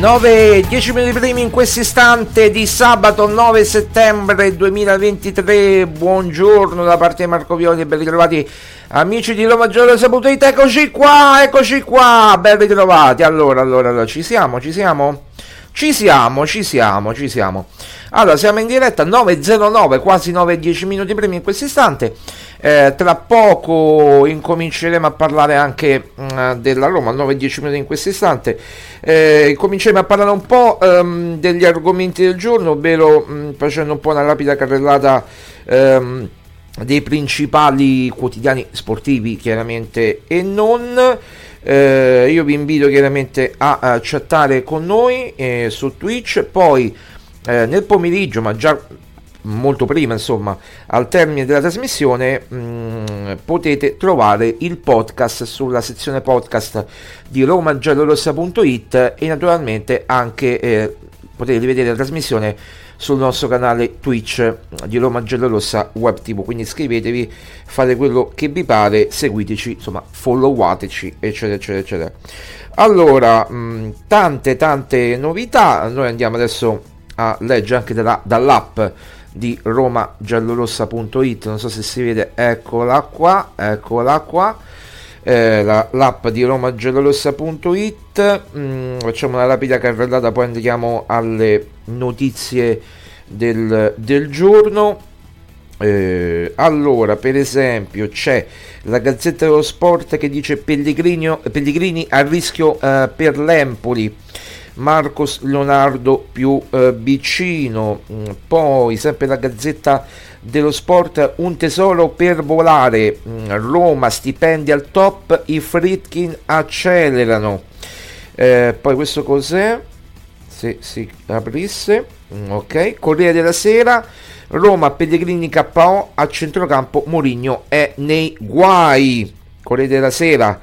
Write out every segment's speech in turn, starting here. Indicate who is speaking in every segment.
Speaker 1: Nove, 10 minuti primi in questo istante di sabato 9 settembre 2023. Buongiorno da parte di Marco Violi e ben ritrovati amici di Roma Giorno Saputo Eccoci qua, eccoci qua, ben ritrovati. Allora, allora, allora, ci siamo, ci siamo? Ci siamo, ci siamo, ci siamo. Allora, siamo in diretta 9.09, quasi 9-10 minuti primi in questo istante. Eh, tra poco incominceremo a parlare anche mh, mm, della Roma, 9-10 minuti in questo istante. Eh, cominceremo a parlare un po' um, degli argomenti del giorno, ovvero mh, mm, facendo un po' una rapida carrellata um, dei principali quotidiani sportivi, chiaramente, e non. Eh, io vi invito chiaramente a, a chattare con noi eh, su Twitch, poi eh, nel pomeriggio, ma già molto prima, insomma, al termine della trasmissione, mh, mm, potete trovare il podcast sulla sezione podcast di romagiallorossa.it e naturalmente anche eh, potete rivedere la trasmissione sul nostro canale Twitch di Roma Giallorossa Web TV. Quindi iscrivetevi, fate quello che vi pare, seguiteci, insomma, followateci, eccetera, eccetera, eccetera. Allora, mh, mm, tante, tante novità. Noi andiamo adesso a leggere anche dalla, dall'app di romagiallorossa.it non so se si vede eccola qua eccola qua. Eh, la, l'app di romagiallorossa.it mm, facciamo una rapida carrellata poi andiamo alle notizie del, del giorno. Eh, allora per esempio c'è la Gazzetta dello Sport che dice Pellegrini a rischio eh, per l'Empoli Marcos Leonardo più eh, vicino. Mm, poi, sempre la Gazzetta dello Sport, un tesoro per volare. Mm, Roma, stipendi al top, i Fritkin accelerano. Eh, poi questo cos'è? Se si aprisse. Mm, ok, Corriere della Sera. Roma, Pellegrini KO a centrocampo, Mourinho è nei guai. Corriere della Sera.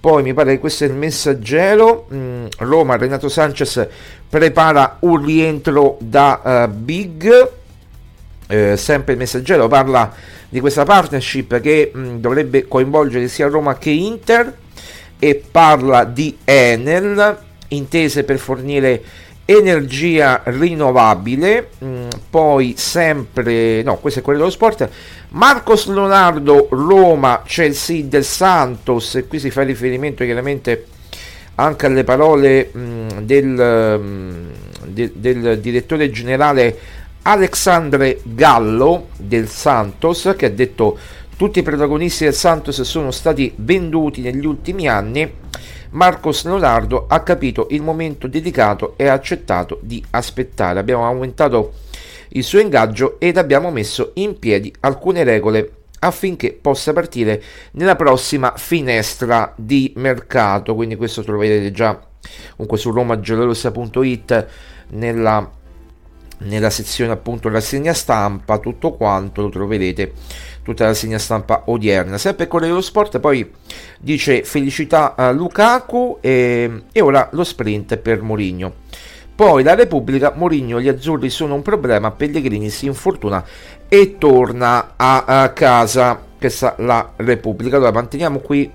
Speaker 1: Poi mi pare che questo è il messaggero. Mm, Roma, Renato Sanchez prepara un rientro da uh, Big. Eh, sempre il messaggero parla di questa partnership che mh, mm, dovrebbe coinvolgere sia Roma che Inter e parla di Enel, intese per fornire energia rinnovabile, mm, poi sempre, no, questo è quello dello sport, Marcos Leonardo, Roma, Chelsea del Santos, e qui si fa riferimento chiaramente anche alle parole mh, mm, del, mm, de, del direttore generale Alexandre Gallo del Santos, che ha detto tutti i protagonisti del Santos sono stati venduti negli ultimi anni Marcos Leonardo ha capito il momento dedicato e ha accettato di aspettare. Abbiamo aumentato il suo ingaggio ed abbiamo messo in piedi alcune regole affinché possa partire nella prossima finestra di mercato. Quindi questo lo vedete già comunque su romagiallorossa.it nella, nella sezione appunto rassegna stampa, tutto quanto lo troverete tutta la segna stampa odierna. Sempre Corriere dello Sport poi dice felicità a Lukaku e, e ora lo sprint per Mourinho. Poi la Repubblica, Mourinho, gli azzurri sono un problema, Pellegrini si infortuna e torna a, a casa. Questa la Repubblica. Allora manteniamo qui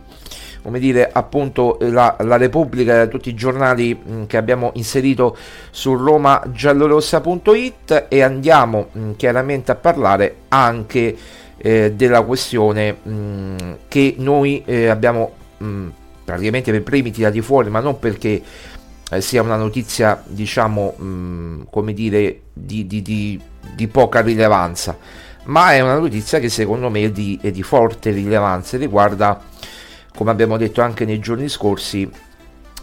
Speaker 1: come dire appunto la, la Repubblica e tutti i giornali mh, che abbiamo inserito su romagiallorossa.it e andiamo mh, chiaramente a parlare anche eh, della questione mh, che noi eh, abbiamo praticamente per primi tirati fuori, ma non perché eh, sia una notizia, diciamo, come dire, di, di, di, di, poca rilevanza, ma è una notizia che secondo me è di, è di forte rilevanza e riguarda, come abbiamo detto anche nei giorni scorsi,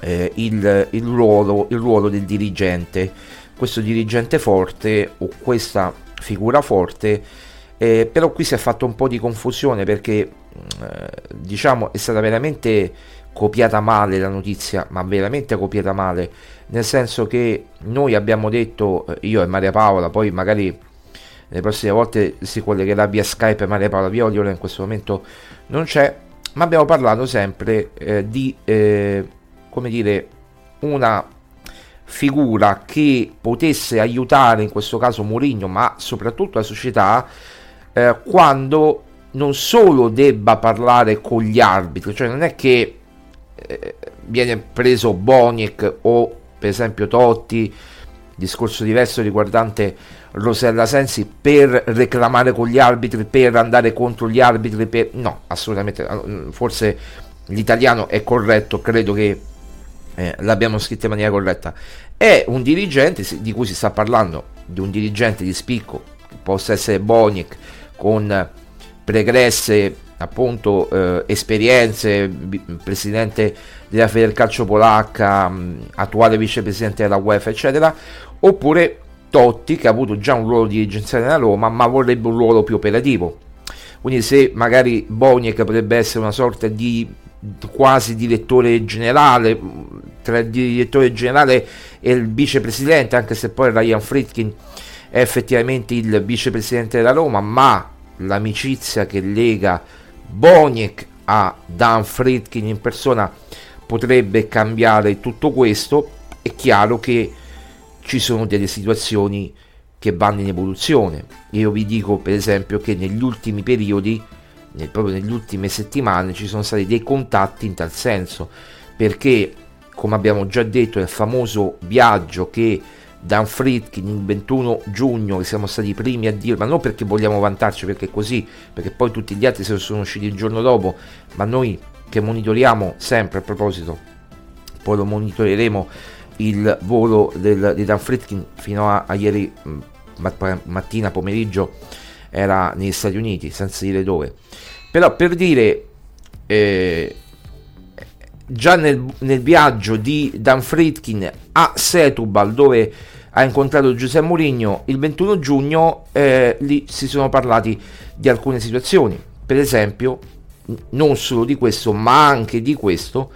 Speaker 1: eh, il, il, ruolo, il ruolo del dirigente. Questo dirigente forte o questa figura forte eh, però qui si è fatto un po' di confusione perché eh, diciamo è stata veramente copiata male la notizia, ma veramente copiata male, nel senso che noi abbiamo detto, eh, io e Maria Paola, poi magari le prossime volte si collegherà via Skype Maria Paola Violiola, in questo momento non c'è, ma abbiamo parlato sempre eh, di, eh, come dire, una figura che potesse aiutare in questo caso Mourinho, ma soprattutto la società eh, quando non solo debba parlare con gli arbitri, cioè non è che eh, viene preso Boniek o per esempio Totti, discorso diverso riguardante Rosella Sensi, per reclamare con gli arbitri, per andare contro gli arbitri, per... no, assolutamente, forse l'italiano è corretto, credo che eh, l'abbiamo scritto in maniera corretta. È un dirigente di cui si sta parlando, di un dirigente di spicco, possa essere Boniek, con pregresse appunto eh, esperienze, presidente della Federcalcio polacca, mh, attuale vicepresidente della UEFA, eccetera, oppure Totti che ha avuto già un ruolo dirigenziale nella Roma, ma vorrebbe un ruolo più operativo. Quindi se magari Boniek potrebbe essere una sorta di quasi direttore generale, tra il direttore generale e il vicepresidente, anche se poi Ryan Fritkin è effettivamente il vicepresidente della Roma, ma l'amicizia che lega Boniek a Dan Fritkin in persona potrebbe cambiare tutto questo. È chiaro che ci sono delle situazioni che vanno in evoluzione. Io vi dico per esempio che negli ultimi periodi, nel, proprio nelle ultime settimane, ci sono stati dei contatti in tal senso, perché come abbiamo già detto il famoso viaggio che Dan Fritkin il 21 giugno, che siamo stati i primi a dire, ma non perché vogliamo vantarci, perché è così, perché poi tutti gli altri sono usciti il giorno dopo, ma noi che monitoriamo sempre a proposito, poi lo monitoreremo il volo del, di Dan Fritkin fino a, a ieri mm, mattina, pomeriggio era negli Stati Uniti, senza dire dove. Però per dire, eh, già nel, nel, viaggio di Dan Fritkin a Setubal, dove ha incontrato Giuseppe Mourinho il 21 giugno, eh, lì si sono parlati di alcune situazioni. Per esempio, non solo di questo, ma anche di questo,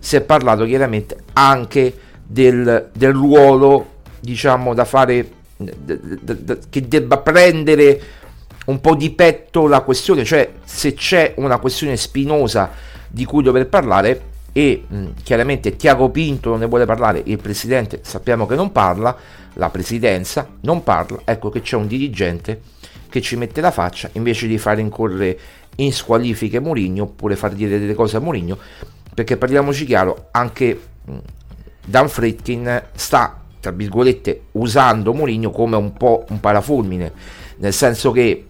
Speaker 1: si è parlato chiaramente anche del, del ruolo, diciamo, da fare che debba prendere un po' di petto la questione, cioè se c'è una questione spinosa di cui dover parlare e mh, chiaramente Tiago Pinto non ne vuole parlare, il presidente sappiamo che non parla, la presidenza non parla, ecco che c'è un dirigente che ci mette la faccia invece di fare incorrere in squalifiche Mourinho oppure far dire delle cose a Mourinho, perché parliamoci chiaro, anche mh, Dan Fritkin sta tra virgolette, usando Mourinho come un po' un parafulmine, nel senso che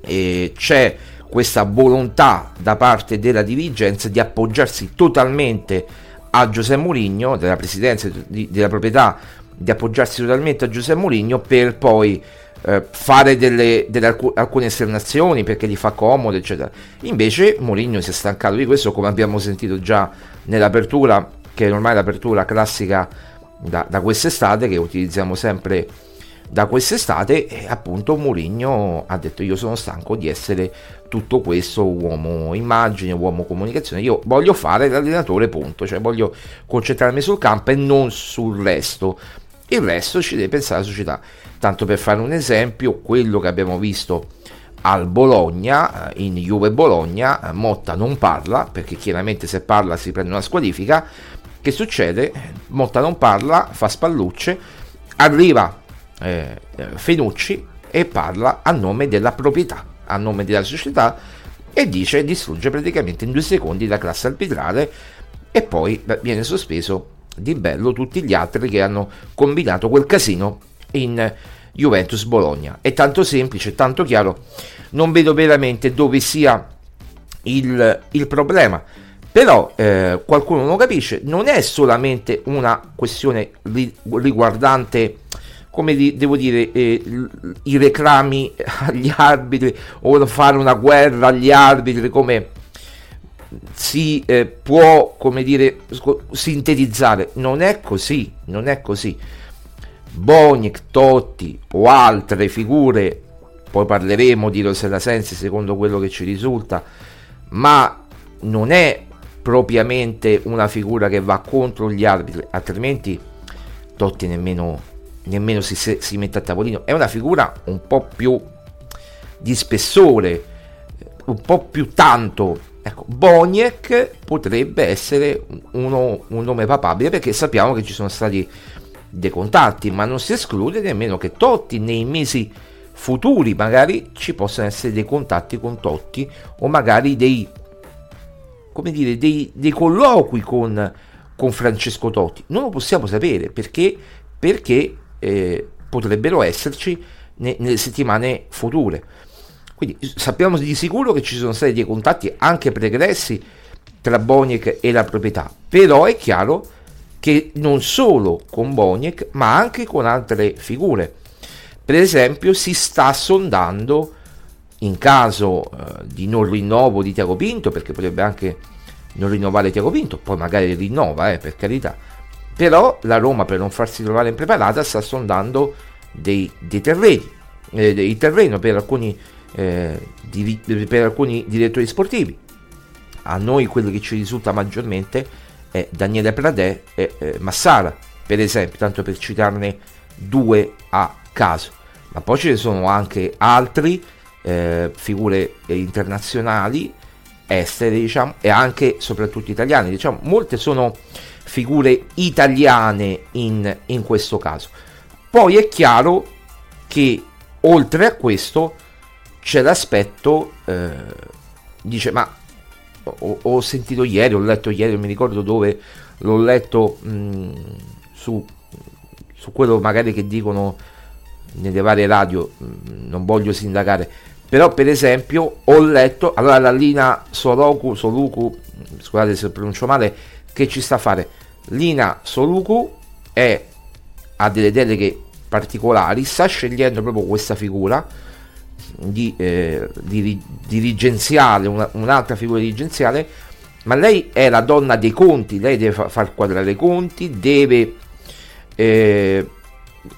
Speaker 1: eh, c'è questa volontà da parte della dirigenza di appoggiarsi totalmente a Giuseppe Mourinho, della presidenza di, della proprietà, di appoggiarsi totalmente a Giuseppe Mourinho per poi eh, fare delle, delle alc- alcune esternazioni perché gli fa comodo, eccetera. Invece Mourinho si è stancato di questo, come abbiamo sentito già nell'apertura, che è ormai l'apertura classica da, da quest'estate che utilizziamo sempre da quest'estate e appunto Mourinho ha detto io sono stanco di essere tutto questo uomo immagine, uomo comunicazione, io voglio fare l'allenatore punto, cioè voglio concentrarmi sul campo e non sul resto. Il resto ci deve pensare la società. Tanto per fare un esempio, quello che abbiamo visto al Bologna, in Juve Bologna, Motta non parla, perché chiaramente se parla si prende una squalifica, che succede? Motta non parla, fa spallucce, arriva eh, Fenucci e parla a nome della proprietà, a nome della società e dice distrugge praticamente in due secondi la classe arbitrale e poi viene sospeso di bello tutti gli altri che hanno combinato quel casino in Juventus Bologna. È tanto semplice, tanto chiaro, non vedo veramente dove sia il, il problema. Però eh, qualcuno non capisce, non è solamente una questione riguardante, come di, devo dire, eh, i reclami agli arbitri o fare una guerra agli arbitri, come si eh, può, come dire, sintetizzare. Non è così, non è così. Bonic, Totti o altre figure, poi parleremo di Rosella Sensi secondo quello che ci risulta, ma non è propriamente una figura che va contro gli arbitri, altrimenti Totti nemmeno, nemmeno si, si mette a tavolino. È una figura un po' più di spessore, un po' più tanto. Ecco, Boniek potrebbe essere uno, un nome papabile perché sappiamo che ci sono stati dei contatti, ma non si esclude nemmeno che Totti nei mesi futuri magari ci possano essere dei contatti con Totti o magari dei come dire, dei, dei colloqui con, con, Francesco Totti. Non lo possiamo sapere perché, perché eh, potrebbero esserci ne, nelle settimane future. Quindi sappiamo di sicuro che ci sono stati dei contatti anche pregressi tra Boniek e la proprietà, però è chiaro che non solo con Boniek ma anche con altre figure. Per esempio si sta sondando in caso eh, di non rinnovo di Tiago Pinto, perché potrebbe anche non rinnovare Tiago Pinto, poi magari rinnova, eh, per carità. Però la Roma, per non farsi trovare impreparata, sta sondando dei, dei terreni, eh, il terreno per alcuni, eh, di, per alcuni direttori sportivi. A noi quello che ci risulta maggiormente è Daniele Pradè e eh, Massara, per esempio, tanto per citarne due a caso. Ma poi ce ne sono anche altri, eh, figure internazionali, estere, diciamo, e anche soprattutto italiane. Diciamo, molte sono figure italiane in, in questo caso. Poi è chiaro che oltre a questo c'è l'aspetto, eh, dice, ma ho, ho, sentito ieri, ho letto ieri, non mi ricordo dove, l'ho letto mh, su, su quello magari che dicono nelle varie radio, mh, non voglio sindacare, però per esempio ho letto, allora la Lina Soroku, Soluku, scusate se pronuncio male, che ci sta a fare? Lina Soluku è ha delle deleghe particolari, sta scegliendo proprio questa figura di, eh, di dirigenziale, una, un'altra figura dirigenziale, ma lei è la donna dei conti, lei deve fa, far quadrare i conti, deve eh,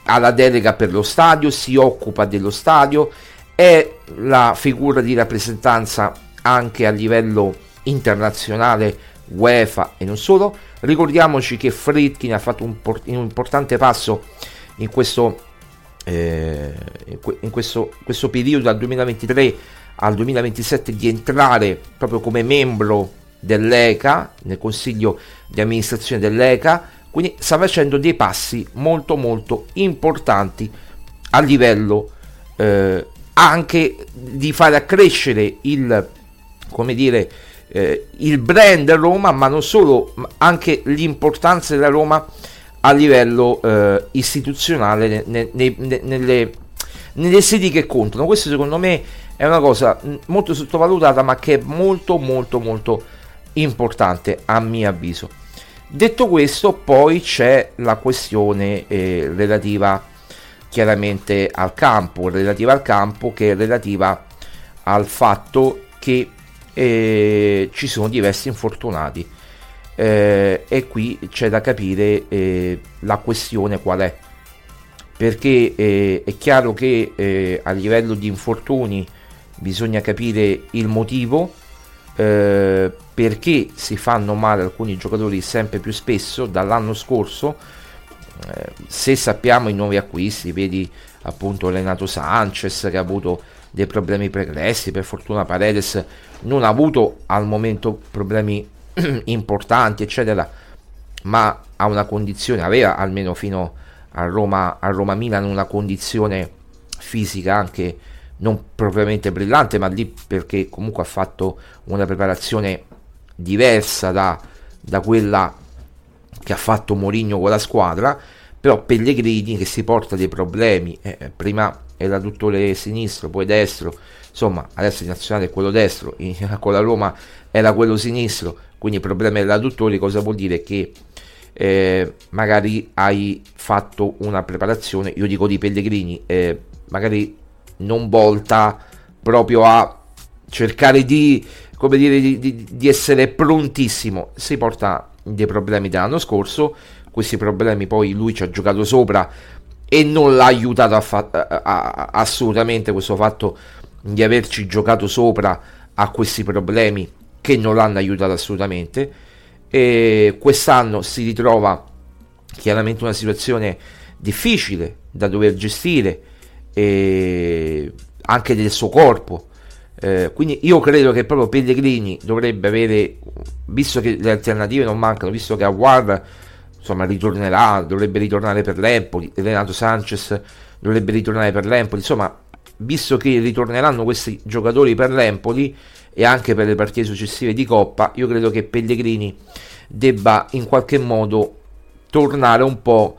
Speaker 1: ha la delega per lo stadio, si occupa dello stadio, è la figura di rappresentanza anche a livello internazionale, UEFA e non solo. Ricordiamoci che Fritkin ha fatto un, un importante passo in questo, eh, in questo, questo periodo dal 2023 al 2027 di entrare proprio come membro dell'ECA, nel consiglio di amministrazione dell'ECA, quindi sta facendo dei passi molto molto importanti a livello eh, anche di fare accrescere il, come dire, eh, il brand Roma, ma non solo, anche l'importanza della Roma a livello eh, istituzionale ne, ne, ne, nelle, nelle sedi che contano. Questo secondo me è una cosa molto sottovalutata, ma che è molto molto molto importante a mio avviso. Detto questo, poi c'è la questione eh, relativa chiaramente al campo, relativa al campo che è relativa al fatto che eh, ci sono diversi infortunati. Eh, e qui c'è da capire eh, la questione qual è. Perché eh, è chiaro che eh, a livello di infortuni bisogna capire il motivo eh, perché si fanno male alcuni giocatori sempre più spesso dall'anno scorso eh, se sappiamo i nuovi acquisti vedi appunto Renato Sanchez che ha avuto dei problemi pregressi per fortuna Paredes non ha avuto al momento problemi importanti, eccetera, ma ha una condizione, aveva almeno fino a Roma, a Roma Milan una condizione fisica anche non propriamente brillante, ma lì perché comunque ha fatto una preparazione diversa da, da quella che ha fatto Mourinho con la squadra, però Pellegrini che si porta dei problemi, eh, prima era l'adduttore sinistro, poi destro, insomma adesso il nazionale è quello destro, in, con la Roma era quello sinistro, quindi il problema degli adduttori cosa vuol dire? Che eh, magari hai fatto una preparazione, io dico di Pellegrini, eh, magari non volta proprio a cercare di, come dire, di, di, di essere prontissimo, si porta dei problemi dell'anno scorso, questi problemi poi lui ci ha giocato sopra e non l'ha aiutato a fa- a- a- assolutamente questo fatto di averci giocato sopra a questi problemi che non l'hanno aiutato assolutamente. E quest'anno si ritrova chiaramente una situazione difficile da dover gestire anche del suo corpo eh, quindi io credo che proprio Pellegrini dovrebbe avere visto che le alternative non mancano visto che Aguard insomma ritornerà dovrebbe ritornare per l'Empoli Renato Sanchez dovrebbe ritornare per l'Empoli insomma visto che ritorneranno questi giocatori per l'Empoli e anche per le partite successive di Coppa, io credo che Pellegrini debba in qualche modo tornare un po'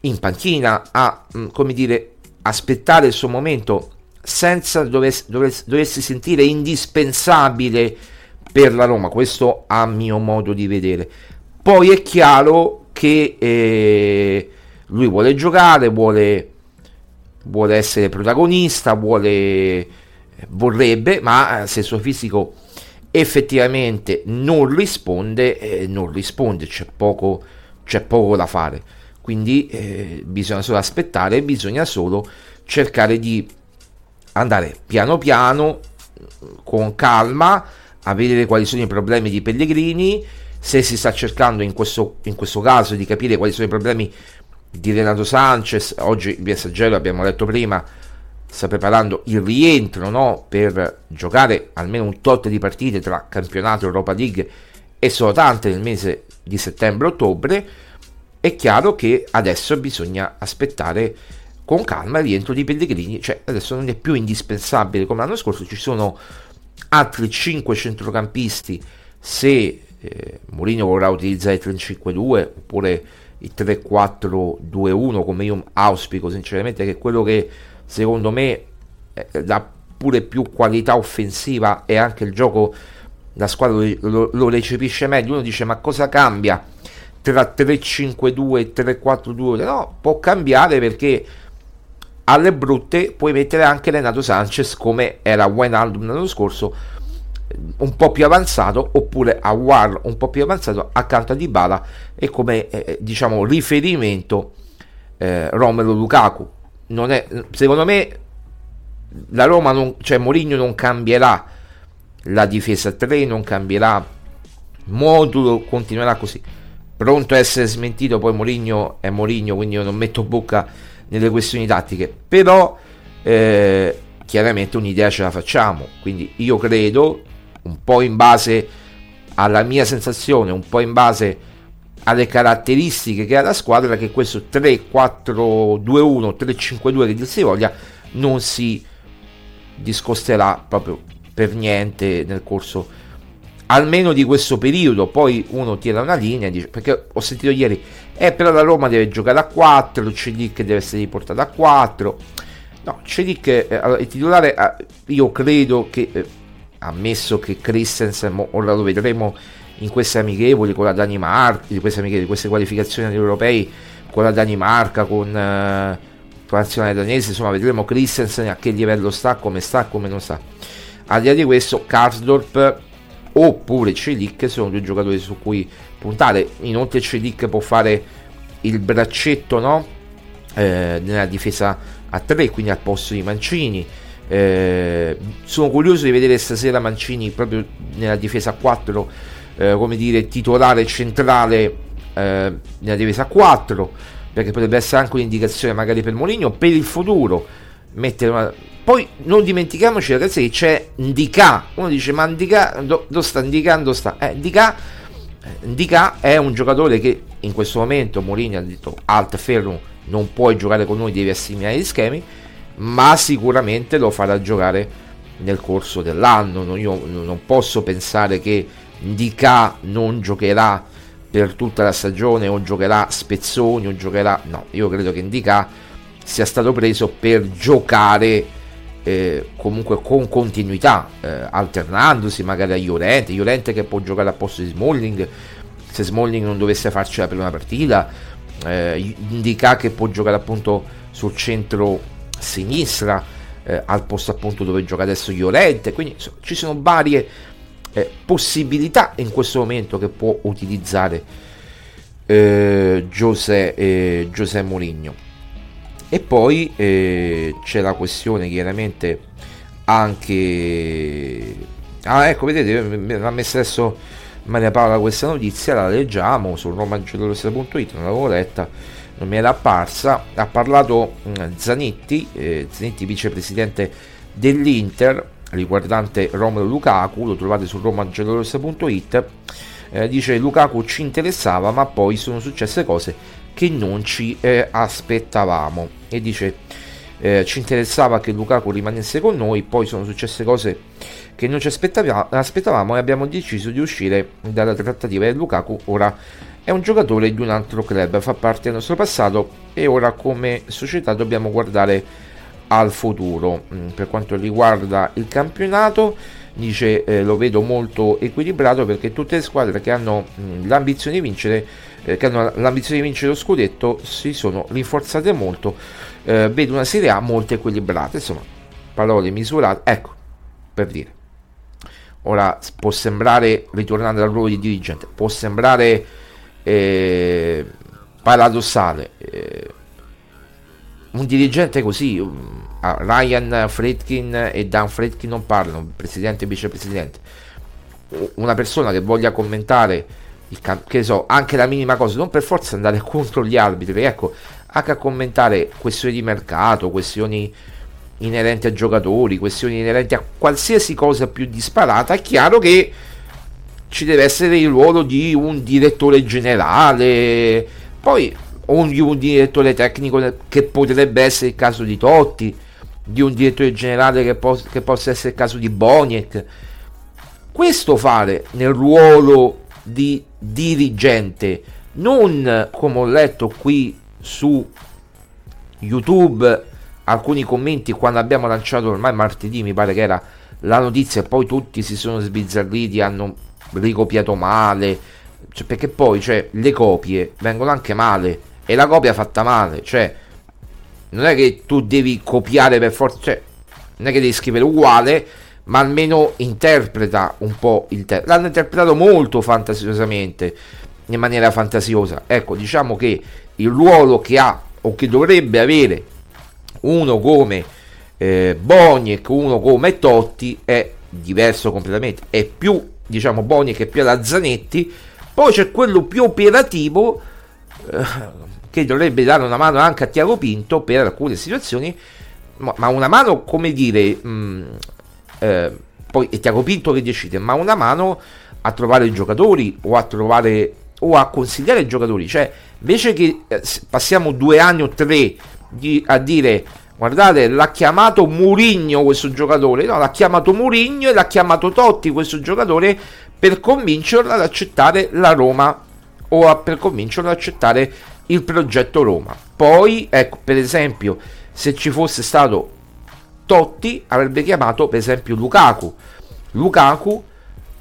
Speaker 1: in panchina a, mm, come dire, aspettare il suo momento senza doversi, doversi, doversi sentire indispensabile per la Roma, questo a mio modo di vedere. Poi è chiaro che eh, lui vuole giocare, vuole, vuole essere protagonista, vuole vorrebbe, ma eh, se il suo fisico effettivamente non risponde, eh, non risponde, c'è poco, c'è poco da fare. Quindi eh, bisogna solo aspettare, bisogna solo cercare di andare piano piano, con calma, a vedere quali sono i problemi di Pellegrini, se si sta cercando in questo, in questo caso di capire quali sono i problemi di Renato Sanchez, oggi il messaggero abbiamo letto prima, sta preparando il rientro no? per giocare almeno un tot di partite tra campionato Europa League e sono tante nel mese di settembre-ottobre, è chiaro che adesso bisogna aspettare con calma il rientro di Pellegrini, cioè adesso non è più indispensabile come l'anno scorso, ci sono altri 5 centrocampisti se eh, Mourinho vorrà utilizzare il 3-5-2 oppure il 3-4-2-1 come io auspico sinceramente che quello che secondo me eh, dà pure più qualità offensiva e anche il gioco la squadra lo, lo, lo recepisce meglio uno dice ma cosa cambia tra 3-5-2 e 3-4-2 no può cambiare perché alle brutte puoi mettere anche Renato Sanchez come era Wijnaldum l'anno scorso un po' più avanzato oppure a War un po' più avanzato accanto a Dybala e come eh, diciamo riferimento eh, Romero Lukaku. Non è, secondo me la Roma non, cioè Mourinho non cambierà la difesa 3 non cambierà modulo continuerà così. Pronto a essere smentito poi Mourinho è Mourinho quindi io non metto bocca nelle questioni tattiche. Però eh, chiaramente un'idea ce la facciamo. Quindi io credo un po' in base alla mia sensazione un po' in base alle caratteristiche che ha la squadra che questo 3-4-2-1 3-5-2 che dir si voglia non si discosterà proprio per niente nel corso almeno di questo periodo poi uno tira una linea dice, perché ho sentito ieri eh però la Roma deve giocare a 4 il Celic deve essere riportato a 4 no Celic eh, il titolare eh, io credo che eh, ammesso che Christensen ora lo vedremo in queste amichevoli con la Danimarca, di queste, amichevoli, queste qualificazioni agli europei con la Danimarca, con, eh, con la nazionale danese, insomma vedremo Christensen a che livello sta, come sta, come non sta. Al di là di questo, Karsdorp oppure Celic sono due giocatori su cui puntare. Inoltre Celic può fare il braccetto no? eh, nella difesa a 3, quindi al posto di Mancini. Eh, sono curioso di vedere stasera Mancini proprio nella difesa a 4 eh, come dire, titolare centrale eh, nella difesa 4, perché potrebbe essere anche un'indicazione magari per Moligno per il futuro. Una... Poi non dimentichiamoci ragazzi che c'è Ndika, uno dice ma Ndika dove sta indicando sta? Eh, Ndika, eh, Ndika è un giocatore che in questo momento Mourinho ha detto alt ferro non puoi giocare con noi devi assimilare gli schemi ma sicuramente lo farà giocare nel corso dell'anno io non posso pensare che Ndika non giocherà per tutta la stagione o giocherà spezzoni o giocherà no io credo che Ndika sia stato preso per giocare eh, comunque con continuità eh, alternandosi magari a Llorente Llorente che può giocare a posto di Smalling se Smalling non dovesse farci la prima partita eh, Ndika che può giocare appunto sul centro sinistra eh, al posto appunto dove gioca adesso Llorente quindi insomma, ci sono varie eh, possibilità in questo momento che può utilizzare eh, José, eh, José Mourinho. E poi eh, c'è la questione chiaramente anche... Ah ecco, vedete, mi ha messo adesso Maria Paola questa notizia, la leggiamo su romagiallorossa.it, non l'avevo letta, non mi era apparsa. Ha parlato mm, Zanetti, eh, Zanetti vicepresidente dell'Inter, riguardante Romero Lukaku, lo trovate su romangelorossa.it, eh, dice Lukaku ci interessava ma poi sono successe cose che non ci eh, aspettavamo e dice eh, ci interessava che Lukaku rimanesse con noi poi sono successe cose che non ci aspettavamo e abbiamo deciso di uscire dalla trattativa e Lukaku ora è un giocatore di un altro club fa parte del nostro passato e ora come società dobbiamo guardare al futuro. Mm, per quanto riguarda il campionato, dice eh, lo vedo molto equilibrato perché tutte le squadre che hanno mh, mm, l'ambizione di vincere eh, che hanno l'ambizione di vincere lo scudetto si sono rinforzate molto eh, vedo una Serie A molto equilibrata insomma parole misurate ecco per dire. Ora può sembrare, ritornando al ruolo di dirigente, può sembrare eh, paradossale. Eh, un dirigente così, um, Ryan Fredkin e Dan Fredkin non parlano, presidente e vicepresidente. Una persona che voglia commentare il, che so, anche la minima cosa, non per forza andare contro gli arbitri, ecco, anche a commentare questioni di mercato, questioni inerenti a giocatori, questioni inerenti a qualsiasi cosa più disparata, è chiaro che ci deve essere il ruolo di un direttore generale, poi o di un direttore tecnico che potrebbe essere il caso di Totti, di un direttore generale che, po- che possa essere il caso di Boniek. Questo fare nel ruolo di dirigente, non come ho letto qui su YouTube alcuni commenti quando abbiamo lanciato ormai martedì, mi pare che era la notizia, e poi tutti si sono sbizzarriti, hanno ricopiato male, cioè, perché poi cioè, le copie vengono anche male e la copia fatta male, cioè non è che tu devi copiare per forza, cioè non è che devi scrivere uguale, ma almeno interpreta un po' il testo. L'hanno interpretato molto fantasiosamente, in maniera fantasiosa. Ecco, diciamo che il ruolo che ha o che dovrebbe avere uno come eh, Boniek, uno come Totti è diverso completamente. È più, diciamo, Boniek è più alla Zanetti, poi c'è quello più operativo eh, che dovrebbe dare una mano anche a Tiago Pinto per alcune situazioni, ma, una mano, come dire, mh, mm, eh, poi è Tiago Pinto che decide, ma una mano a trovare i giocatori o a trovare o a consigliare i giocatori, cioè invece che eh, passiamo due anni o tre di, a dire guardate l'ha chiamato Murigno questo giocatore, no l'ha chiamato Murigno e l'ha chiamato Totti questo giocatore per convincerlo ad accettare la Roma o a, per convincerlo ad accettare il progetto Roma. Poi, ecco, per esempio, se ci fosse stato Totti, avrebbe chiamato per esempio Lukaku. Lukaku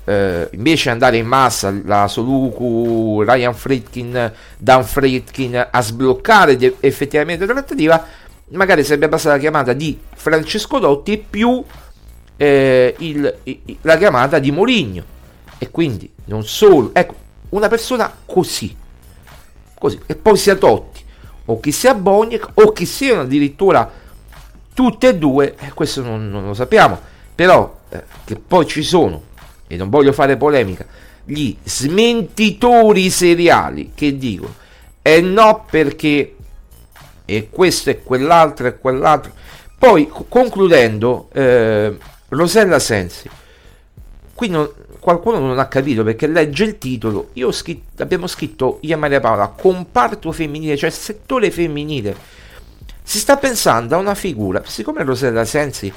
Speaker 1: eh, invece andare in massa la Soluku, Ryan Fritkin, Dan Fritkin a sbloccare de- effettivamente la trattativa, magari sarebbe passata la chiamata di Francesco Dotti più eh, il, il, la chiamata di Mourinho. E quindi non solo, ecco, una persona così, così, e poi sia Totti, o che sia Boniek, o che siano addirittura tutte e due, eh, questo non, non, lo sappiamo, però eh, che poi ci sono e non voglio fare polemica, gli smentitori seriali che dicono e eh no perché e questo e quell'altro e quell'altro. Poi concludendo, eh, Rosella Sensi, qui non, qualcuno non ha capito perché legge il titolo, io scritto, abbiamo scritto io e Maria Paola, comparto femminile, cioè settore femminile. Si sta pensando a una figura, siccome Rosella Sensi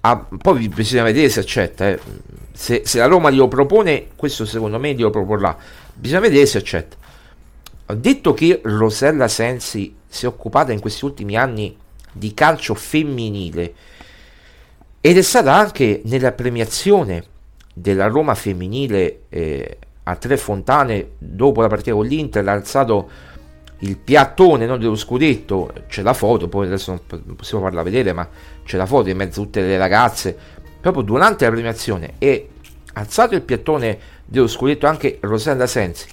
Speaker 1: Ah, poi bisogna vedere se accetta. Eh. Se, se, la Roma glielo propone, questo secondo me glielo proporrà. Bisogna vedere se accetta. Ho detto che Rosella Sensi si è occupata in questi ultimi anni di calcio femminile ed è stata anche nella premiazione della Roma femminile eh, a Tre Fontane dopo la partita con l'Inter ha alzato il piattone no, dello scudetto, c'è la foto, poi adesso non possiamo farla vedere, ma c'è la foto in mezzo a tutte le ragazze, proprio durante la premiazione e alzato il piattone dello scudetto anche Rosella Sensi,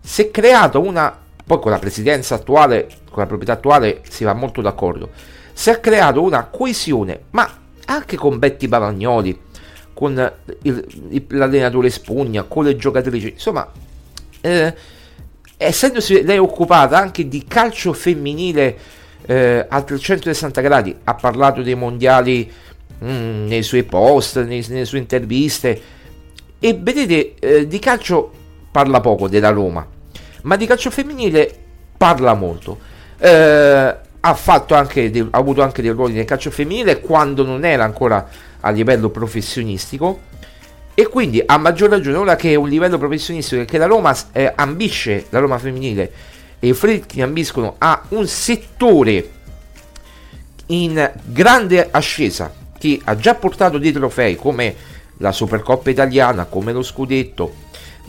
Speaker 1: si è creato una, poi con la presidenza attuale, con la proprietà attuale si va molto d'accordo, si è creato una coesione, ma anche con Betty Bavagnoli, con il, l'allenatore Spugna, con le giocatrici, insomma... Eh, essendosi lei occupata anche di calcio femminile eh, a 360 gradi, ha parlato dei mondiali mh, mm, nei suoi post, nei, nelle sue interviste e vedete eh, di calcio parla poco della Roma, ma di calcio femminile parla molto. Eh, ha, fatto anche ha avuto anche dei ruoli nel calcio femminile quando non era ancora a livello professionistico e quindi a maggior ragione, ora che è un livello professionistico che la Roma eh, ambisce, la Roma femminile e i Fritkin ambiscono a un settore in grande ascesa che ha già portato dei trofei come la Supercoppa italiana, come lo Scudetto,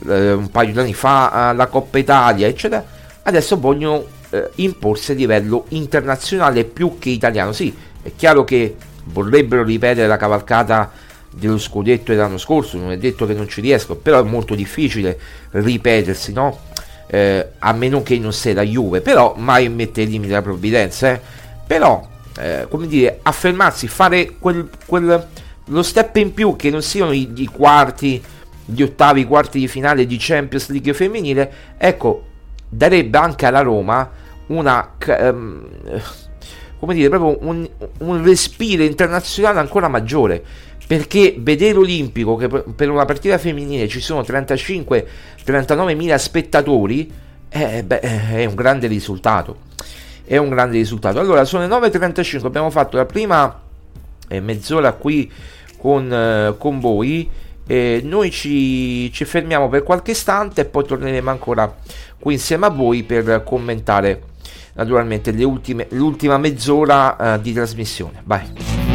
Speaker 1: eh, un paio di anni fa eh, la Coppa Italia, eccetera, adesso vogliono eh, imporsi a livello internazionale più che italiano. Sì, è chiaro che vorrebbero ripetere la cavalcata dello scudetto dell'anno scorso, non è detto che non ci riesco, però è molto difficile ripetersi, no? Eh, a meno che non sia la Juve, però mai mette il limite la provvidenza, eh? però eh, come dire, affermarsi, fare quel, quel, lo step in più che non siano i, i quarti, gli ottavi, i quarti di finale di Champions League femminile, ecco, darebbe anche alla Roma una um, come dire, proprio un, un respiro internazionale ancora maggiore. Perché vedere Olimpico che per una partita femminile ci sono 35-39 mila spettatori eh, beh, è un grande risultato. È un grande risultato. Allora sono le 9.35 abbiamo fatto la prima eh, mezz'ora qui con, eh, con voi. Eh, noi ci, ci fermiamo per qualche istante e poi torneremo ancora qui insieme a voi per commentare naturalmente l'ultima mezz'ora uh, di trasmissione. Vai.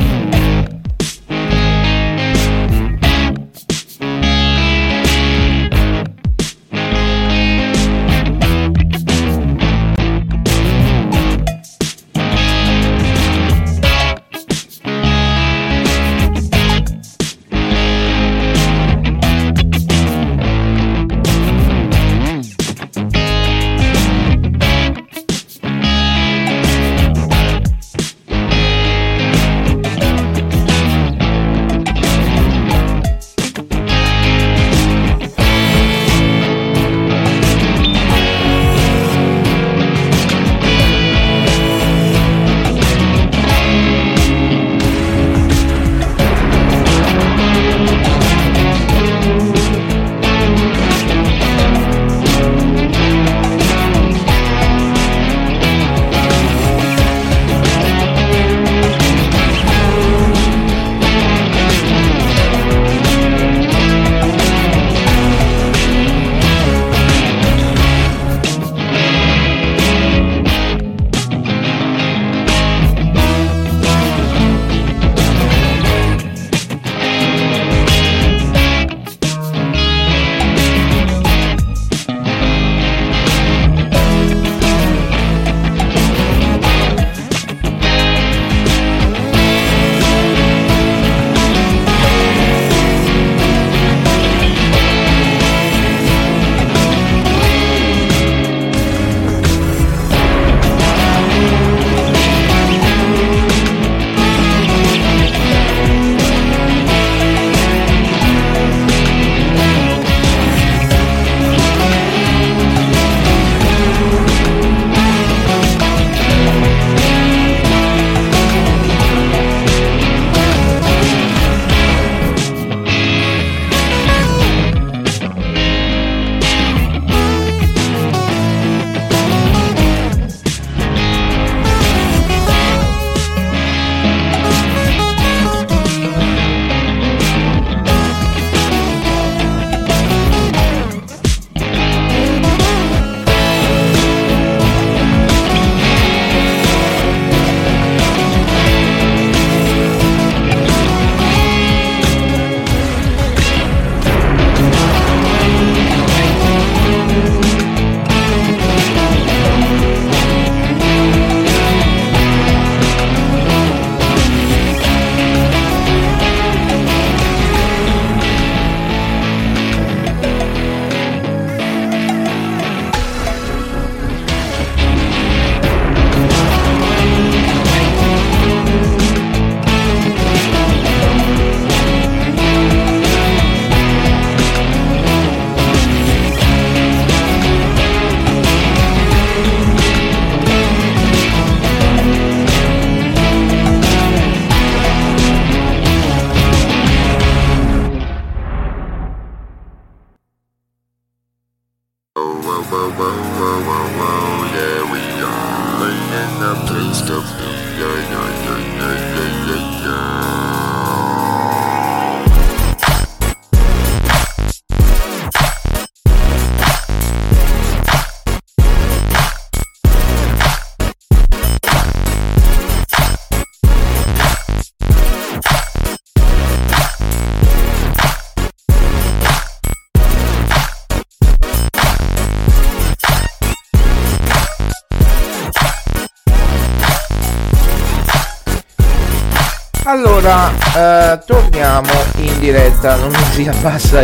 Speaker 1: si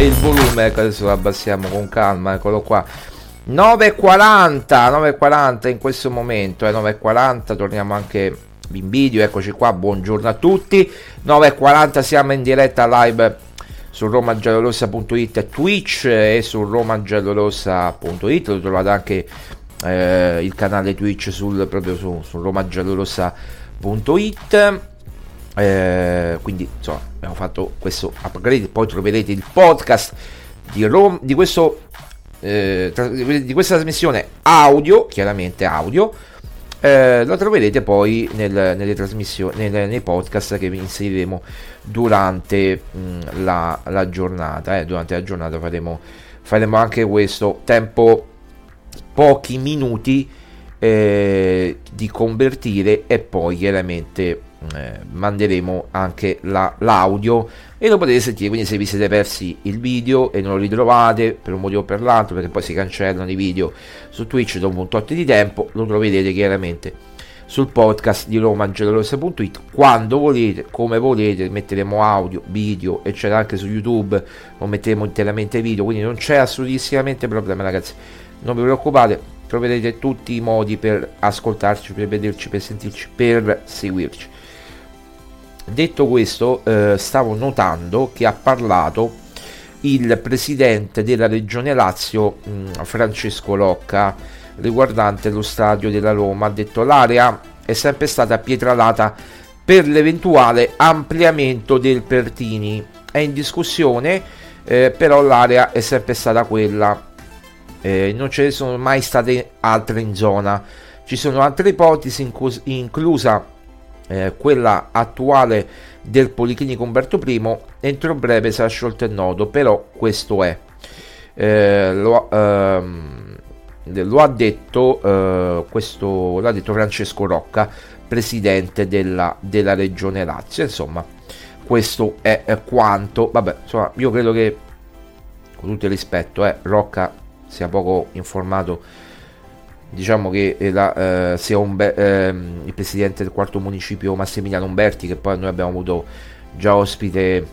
Speaker 1: il volume, ecco adesso lo abbassiamo con calma, eccolo qua. 9.40, 9.40 in questo momento, eh, 9.40, torniamo anche in video, eccoci qua, buongiorno a tutti, 9.40 siamo in diretta live su romagiallorossa.it Twitch e su romagiallorossa.it lo trovate anche eh, il canale Twitch sul, proprio su, su romagiallorossa.it eh, quindi insomma abbiamo fatto questo upgrade poi troverete il podcast di, Rom- di, questo, eh, di questa trasmissione audio chiaramente audio eh, lo troverete poi nel, nelle trasmissioni nel, nei podcast che vi inseriremo durante mh, mm, la, la, giornata eh. durante la giornata faremo, faremo anche questo tempo pochi minuti eh, di convertire e poi chiaramente eh, manderemo anche la, l'audio. E lo potete sentire quindi se vi siete persi il video e non lo ritrovate per un motivo o per l'altro perché poi si cancellano i video su Twitch dopo un tot di tempo lo troverete chiaramente sul podcast di romangelorosa.it quando volete, come volete, metteremo audio, video eccetera anche su YouTube lo metteremo interamente video quindi non c'è assolutissimamente problema ragazzi. Non vi preoccupate troverete tutti i modi per ascoltarci, per vederci, per sentirci, per seguirci Detto questo, eh, stavo notando che ha parlato il presidente della regione Lazio, mh, mm, Francesco Locca, riguardante lo stadio della Roma. Ha detto l'area è sempre stata pietralata per l'eventuale ampliamento del Pertini. È in discussione, eh, però l'area è sempre stata quella. Eh, non ce ne sono mai state altre in zona. Ci sono altre ipotesi, inclus- inclusa eh, quella attuale del Policlinico Umberto I, entro breve sarà sciolto il nodo, però questo è. Eh, lo, ehm, lo, ha detto, eh, questo, l'ha detto Francesco Rocca, presidente della, della regione Lazio. Insomma, questo è, è, quanto. Vabbè, insomma, io credo che, con tutto il rispetto, eh, Rocca sia poco informato diciamo che eh, la, eh, sia Umber- ehm, il presidente del quarto municipio Massimiliano Umberti che poi noi abbiamo avuto già ospite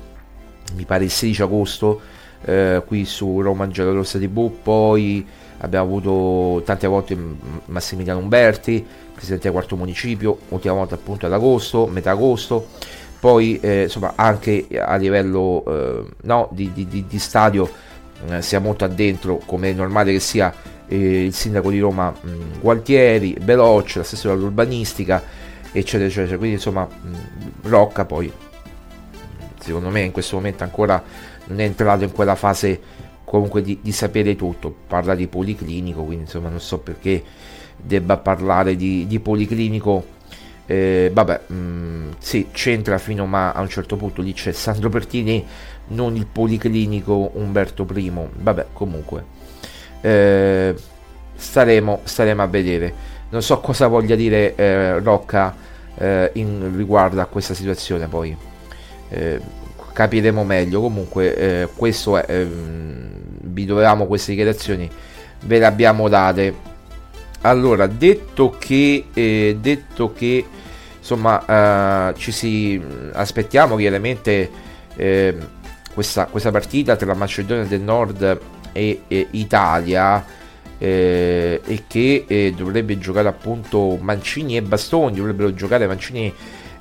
Speaker 1: mi pare il 16 agosto eh, qui su Roma Angelo Rossa TV poi abbiamo avuto tante volte Massimiliano Umberti presidente del quarto municipio ultima volta appunto ad agosto metà agosto. Poi eh, insomma anche a livello eh, no, di, di, di, di stadio eh, sia molto addentro come è normale che sia eh, il sindaco di Roma mh, Gualtieri, Veloce, l'assessore all'urbanistica, eccetera, eccetera. Quindi insomma mh, Rocca poi, secondo me in questo momento ancora non è entrato in quella fase comunque di, di sapere tutto, parla di policlinico, quindi insomma non so perché debba parlare di, di policlinico. Eh, vabbè, mh, sì, c'entra fino ma a un certo punto lì c'è Sandro Pertini, non il policlinico Umberto I. Vabbè, comunque eh, staremo, staremo, a vedere. Non so cosa voglia dire eh, Rocca eh, in riguardo a questa situazione, poi eh, capiremo meglio. Comunque, eh, questo è, ehm, vi dovevamo queste dichiarazioni, ve le abbiamo date. Allora, detto che, eh, detto che insomma, ci si aspettiamo chiaramente questa, questa partita tra la Macedonia del Nord e, e Italia eh, e che eh, dovrebbe giocare appunto Mancini e Bastoni, dovrebbero giocare Mancini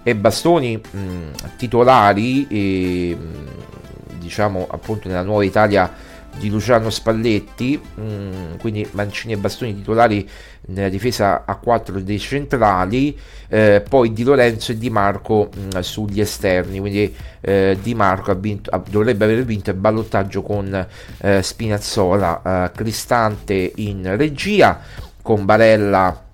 Speaker 1: e Bastoni mh, titolari e, mh, diciamo appunto nella nuova Italia di Luciano Spalletti, mm, quindi Mancini e Bastoni titolari nella difesa a 4 dei centrali, eh, poi Di Lorenzo e Di Marco mh, mm, sugli esterni, quindi eh, Di Marco vinto, dovrebbe aver vinto il ballottaggio con eh, Spinazzola, eh, Cristante in regia, con Barella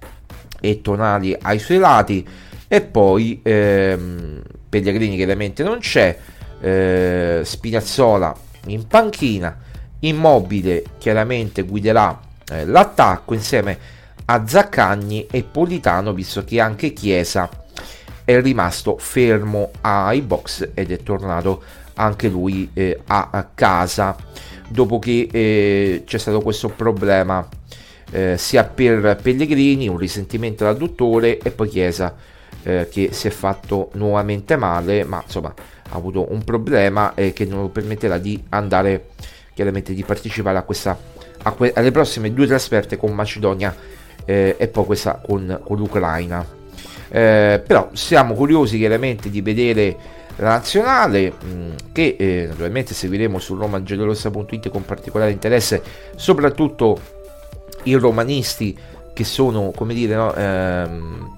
Speaker 1: e Tonali ai suoi lati. E poi ehm, Pellegrini chiaramente non c'è, eh, Spinazzola in panchina Immobile chiaramente guiderà eh, l'attacco insieme a Zaccagni e Politano, visto che anche Chiesa è rimasto fermo ai box ed è tornato anche lui eh, a, a, casa. Dopo che eh, c'è stato questo problema eh, sia per Pellegrini, un risentimento dal dottore e poi Chiesa eh, che si è fatto nuovamente male, ma insomma ha avuto un problema eh, che non lo permetterà di andare chiaramente di partecipare a questa, a que- alle prossime due trasferte con Macedonia eh, e poi questa con, con l'Ucraina. Eh, però siamo curiosi chiaramente di vedere la nazionale mh, che eh, naturalmente seguiremo su romagelorossa.it con particolare interesse soprattutto i romanisti che sono come dire no, ehm,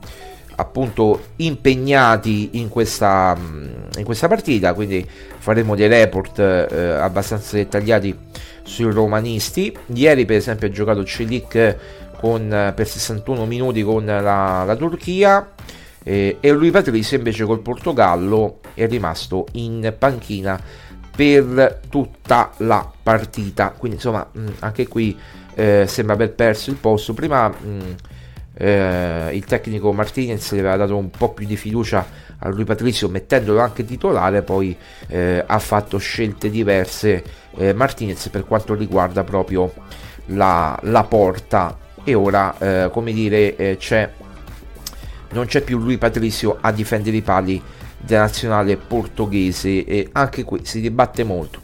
Speaker 1: appunto impegnati in questa, mm, in questa partita quindi faremo dei report eh, abbastanza dettagliati sui romanisti. Ieri per esempio ha giocato Celic con, per 61 minuti con la, la Turchia eh, e lui Patrizio invece col Portogallo è rimasto in panchina per tutta la partita. Quindi insomma mh, anche qui eh, sembra aver perso il posto. Prima mh, eh, il tecnico Martinez gli aveva dato un po' più di fiducia a lui Patrizio mettendolo anche titolare poi eh, ha fatto scelte diverse eh, Martinez per quanto riguarda proprio la, la porta. E ora eh, come dire eh, c'è non c'è più lui Patrizio a difendere i pali della nazionale portoghese e anche qui si dibatte molto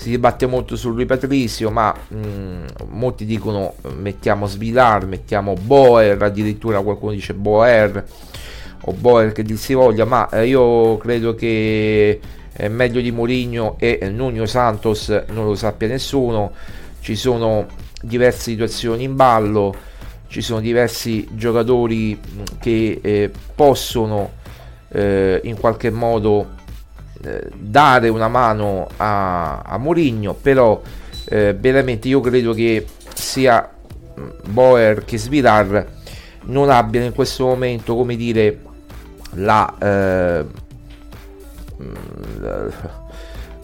Speaker 1: si dibatte molto su lui Patrizio ma mh, mm, molti dicono mettiamo Svilar mettiamo Boer addirittura qualcuno dice Boer o Boer che dir si voglia ma eh, io credo che è meglio di Mourinho e Nuno Santos non lo sappia nessuno. Ci sono diverse situazioni in ballo ci sono diversi giocatori che eh, possono eh, in qualche modo eh, dare una mano a, a Mourinho però eh, veramente io credo che sia Boer che Svilar non abbiano in questo momento come dire la, eh,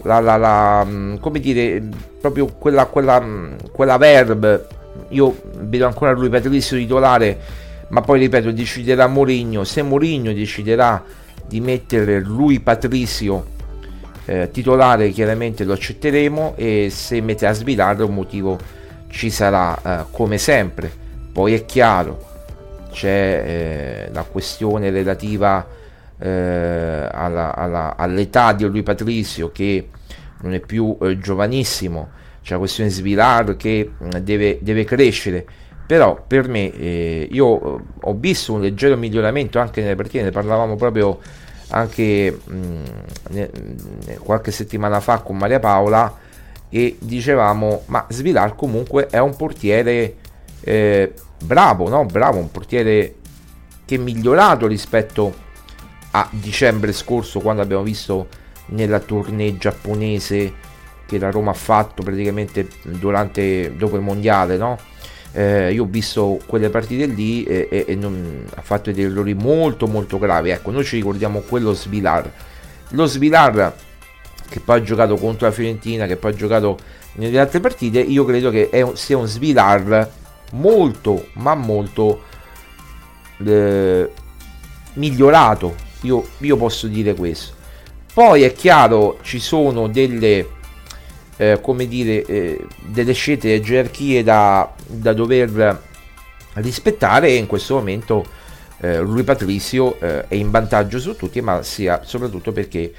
Speaker 1: la, la, la come dire proprio quella, quella, quella verb io vedo ancora lui Patrizio titolare, ma poi ripeto, deciderà Mourinho. Se Mourinho deciderà di mettere lui Patrizio eh, titolare, chiaramente lo accetteremo e se mette a svilare un motivo ci sarà eh, come sempre. Poi è chiaro, c'è eh, la questione relativa eh, alla, alla, all'età di lui Patrizio che non è più eh, giovanissimo c'è la questione Svilar che mm, deve, deve crescere però per me eh, io ho visto un leggero miglioramento anche nelle partite ne parlavamo proprio anche mh, mm, qualche settimana fa con Maria Paola e dicevamo ma Svilar comunque è un portiere eh, bravo no? bravo un portiere che è migliorato rispetto a dicembre scorso quando abbiamo visto nella tournée giapponese che la Roma ha fatto praticamente durante, dopo il mondiale, no? Eh, io ho visto quelle partite lì e, e, e non, ha fatto degli errori molto molto gravi. Ecco, noi ci ricordiamo quello Svilar. Lo Svilar che poi ha giocato contro la Fiorentina, che poi ha giocato nelle altre partite, io credo che un, sia un Svilar molto, ma molto eh, migliorato. Io, io posso dire questo. Poi è chiaro, ci sono delle eh, come dire, eh, delle scelte e gerarchie da, da, dover rispettare e in questo momento eh, lui Patrizio eh, è in vantaggio su tutti, ma sia soprattutto perché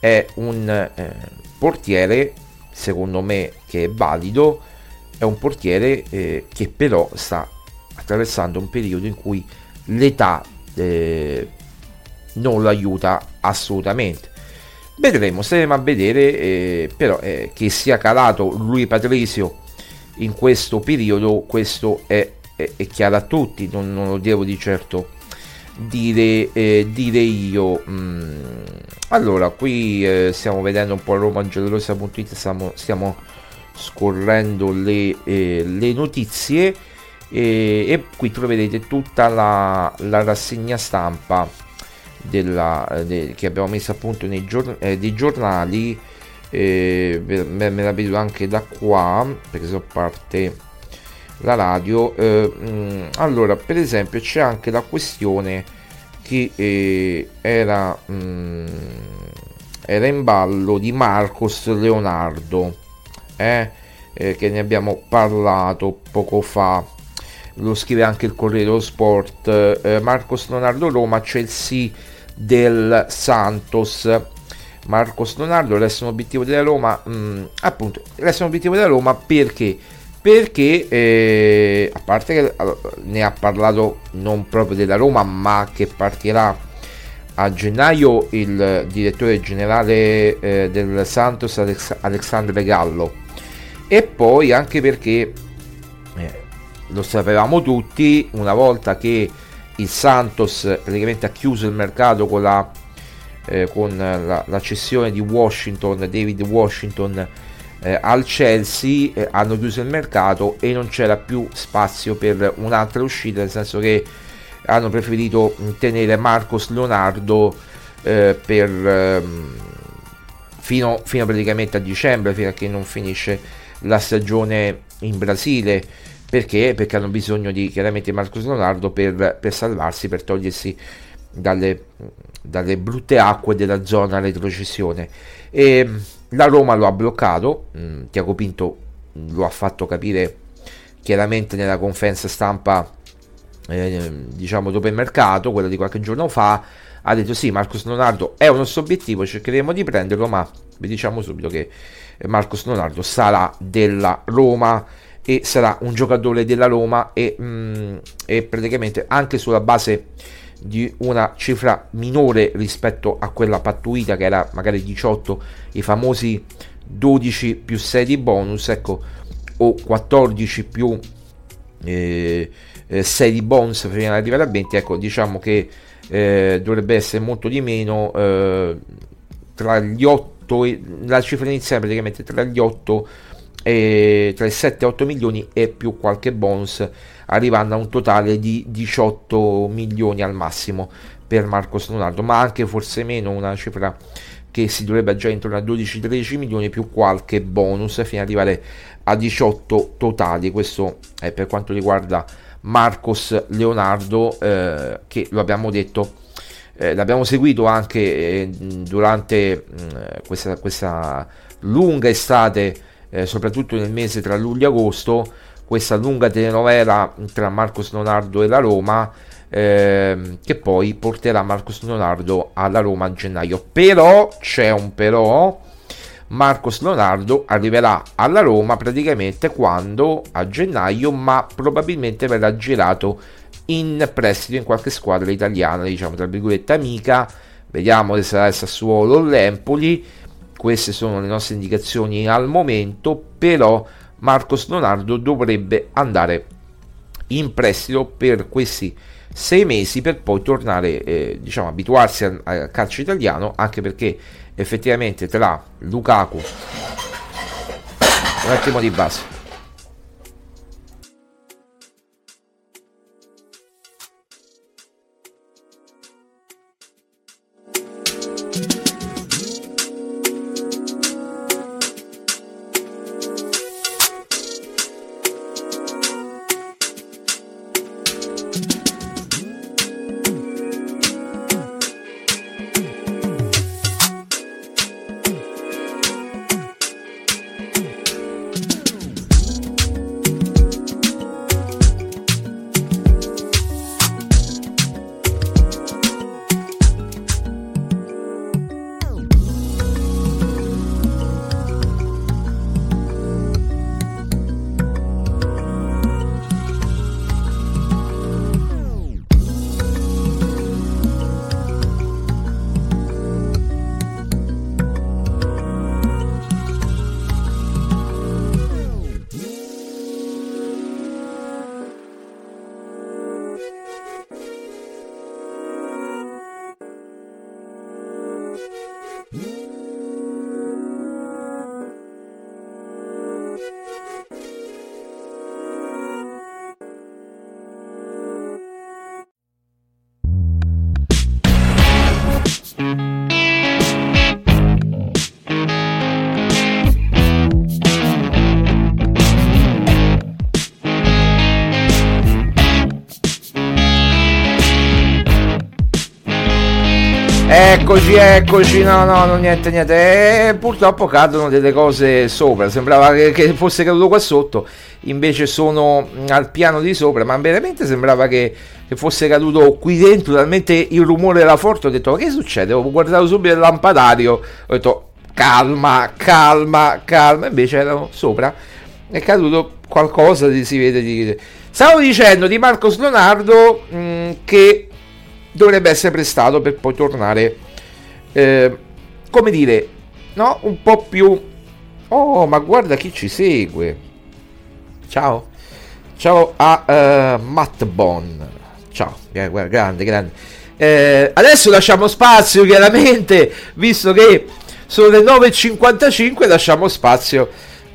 Speaker 1: è un eh, portiere, secondo me, che è valido, è un portiere eh, che però sta attraversando un periodo in cui l'età non lo aiuta assolutamente Vedremo, staremo a vedere, eh, però eh, che sia calato lui Patrizio in questo periodo, questo è, è, è chiaro a tutti, non, non, lo devo di certo dire, eh, dire io. Mm. Allora, qui eh, stiamo vedendo un po' romagenerosa.it, stiamo, stiamo scorrendo le, eh, le notizie e qui troverete tutta la, la rassegna stampa della, de, che abbiamo messo appunto nei giorn- eh, dei giornali eh, me, me, la vedo anche da qua perché so parte la radio eh, mh, mm, allora per esempio c'è anche la questione che eh, era, mh, mm, era in ballo di Marcos Leonardo eh, eh, che ne abbiamo parlato poco fa. Lo scrive anche il Corriere dello Sport, eh, Marcos Leonardo Roma, Chelsea del Santos. Marcos Leonardo resta un obiettivo della Roma, mh, mm, appunto, resta un obiettivo della Roma perché? Perché, eh, a parte che ne ha parlato non proprio della Roma, ma che partirà a gennaio il direttore generale eh, del Santos Alex- Alexandre Gallo e poi anche perché eh, lo sapevamo tutti una volta che il Santos praticamente ha chiuso il mercato con la, eh, con la, la cessione di Washington David Washington eh, al Chelsea eh, hanno chiuso il mercato e non c'era più spazio per un'altra uscita nel senso che hanno preferito tenere Marcos Leonardo eh, per, ehm, fino, fino, praticamente a dicembre, fino a che non finisce la stagione in Brasile. Perché? Perché hanno bisogno di chiaramente Marcos Leonardo per, per salvarsi, per togliersi dalle, dalle, brutte acque della zona retrocessione. E la Roma lo ha bloccato, mm, Tiago Pinto lo ha fatto capire chiaramente nella conferenza stampa eh, diciamo dopo il mercato, quella di qualche giorno fa, ha detto sì, Marcos Leonardo è un nostro obiettivo, cercheremo di prenderlo, ma vi diciamo subito che Marcos Leonardo sarà della Roma e sarà un giocatore della Roma e, mh, mm, e praticamente anche sulla base di una cifra minore rispetto a quella pattuita che era magari 18 i famosi 12 più 6 di bonus ecco o 14 più eh, eh, 6 di bonus prima di arrivare a 20 ecco diciamo che eh, dovrebbe essere molto di meno eh, tra gli 8 e, la cifra iniziale praticamente tra gli 8 e tra i 7 e 8 milioni e più qualche bonus arrivando a un totale di 18 milioni al massimo per Marcos Leonardo ma anche forse meno una cifra che si dovrebbe già intorno a 12-13 milioni più qualche bonus fino ad arrivare a 18 totali. Questo è per quanto riguarda Marcos Leonardo eh, che lo abbiamo detto eh, l'abbiamo seguito anche eh, durante mm, questa, questa, lunga estate eh, soprattutto nel mese tra luglio e agosto questa lunga telenovela tra Marcos Leonardo e la Roma ehm, che poi porterà Marcos Leonardo alla Roma a gennaio però c'è un però Marcos Leonardo arriverà alla Roma praticamente quando a gennaio, ma probabilmente verrà girato in prestito in qualche squadra italiana, diciamo tra virgolette amica. Vediamo se sarà il Sassuolo o l'Empoli. Queste sono le nostre indicazioni al momento, però Marcos Leonardo dovrebbe andare in prestito per questi sei mesi per poi tornare, eh, diciamo, abituarsi al, al calcio italiano, anche perché effettivamente tra Lukaku un attimo di base Eccoci, eccoci, no, no, no, niente, niente. E purtroppo cadono delle cose sopra. Sembrava che, fosse caduto qua sotto, invece sono al piano di sopra. Ma veramente sembrava che, che fosse caduto qui dentro. Talmente il rumore era forte. Ho detto, ma che succede? Ho guardato subito il lampadario. Ho detto, calma, calma, calma. Invece erano sopra. È caduto qualcosa, si vede. Di... Stavo dicendo di Marcos Leonardo mh, che dovrebbe essere prestato per poi tornare, eh, come dire, no? Un po' più... Oh, ma guarda chi ci segue. Ciao. Ciao a uh, Matt Bon. Ciao, grande, grande. Eh, adesso lasciamo spazio, chiaramente, visto che sono le 9.55, lasciamo spazio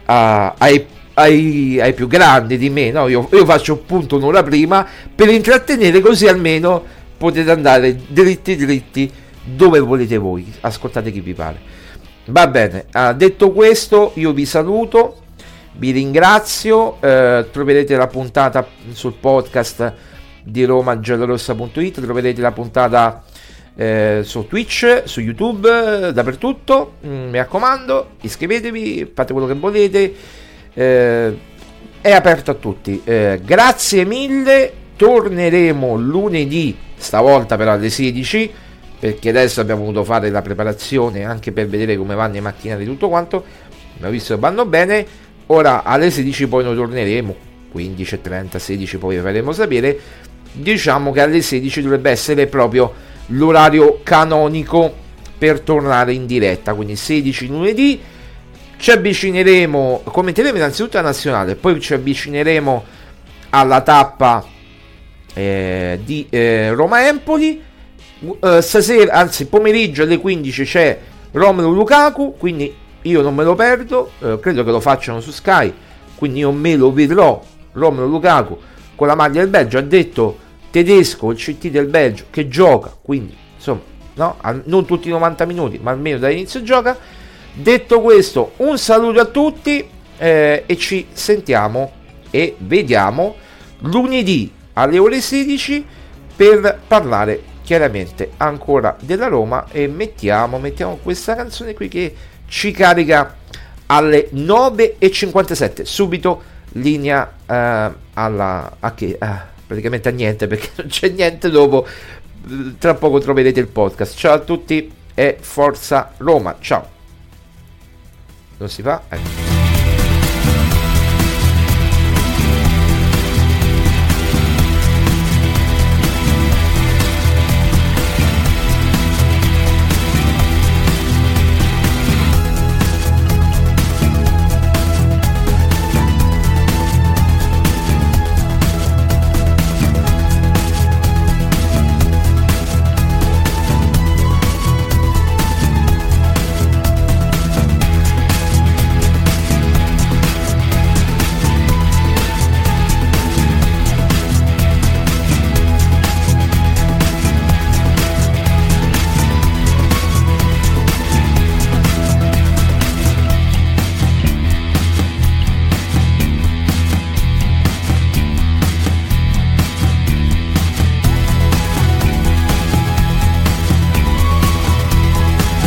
Speaker 1: a, ai, ai, ai, più grandi di me. No? Io, io faccio appunto un'ora prima per intrattenere così almeno potete andare dritti dritti dove volete voi. Ascoltate chi vi pare. Va bene, ah, detto questo, io vi saluto, vi ringrazio. Eh, troverete la puntata sul podcast di romagiallorossa.it. Troverete la puntata eh, su Twitch, su YouTube, dappertutto. Mm, mi raccomando, iscrivetevi, fate quello che volete. Eh, è aperto a tutti. Eh, grazie mille. Torneremo lunedì stavolta però alle 16 perché adesso abbiamo voluto fare la preparazione anche per vedere come vanno i macchinari e tutto quanto. Abbiamo visto che vanno bene. Ora alle 16 poi noi torneremo. 15 30 16 poi vi faremo sapere. Diciamo che alle 16 dovrebbe essere proprio l'orario canonico per tornare in diretta. Quindi 16 lunedì. Ci avvicineremo commenteremo innanzitutto la nazionale poi ci avvicineremo alla tappa eh, di eh, Roma-Empoli. Uh, stasera, anzi pomeriggio alle 15 c'è Romelu Lukaku, quindi io non me lo perdo, uh, credo che lo facciano su Sky, quindi io me lo vedrò Romelu Lukaku con la maglia del Belgio, ha detto tedesco, il CT del Belgio che gioca, quindi insomma, no? non tutti i 90 minuti, ma almeno dall'inizio gioca. Detto questo, un saluto a tutti eh, e ci sentiamo e vediamo lunedì alle ore 16 per parlare chiaramente ancora della Roma e mettiamo, mettiamo questa canzone qui che ci carica alle 9.57 subito linea eh, alla a che ah, praticamente a niente perché non c'è niente dopo. Tra poco troverete il podcast. Ciao a tutti e forza Roma. Ciao. Non si fa? Ecco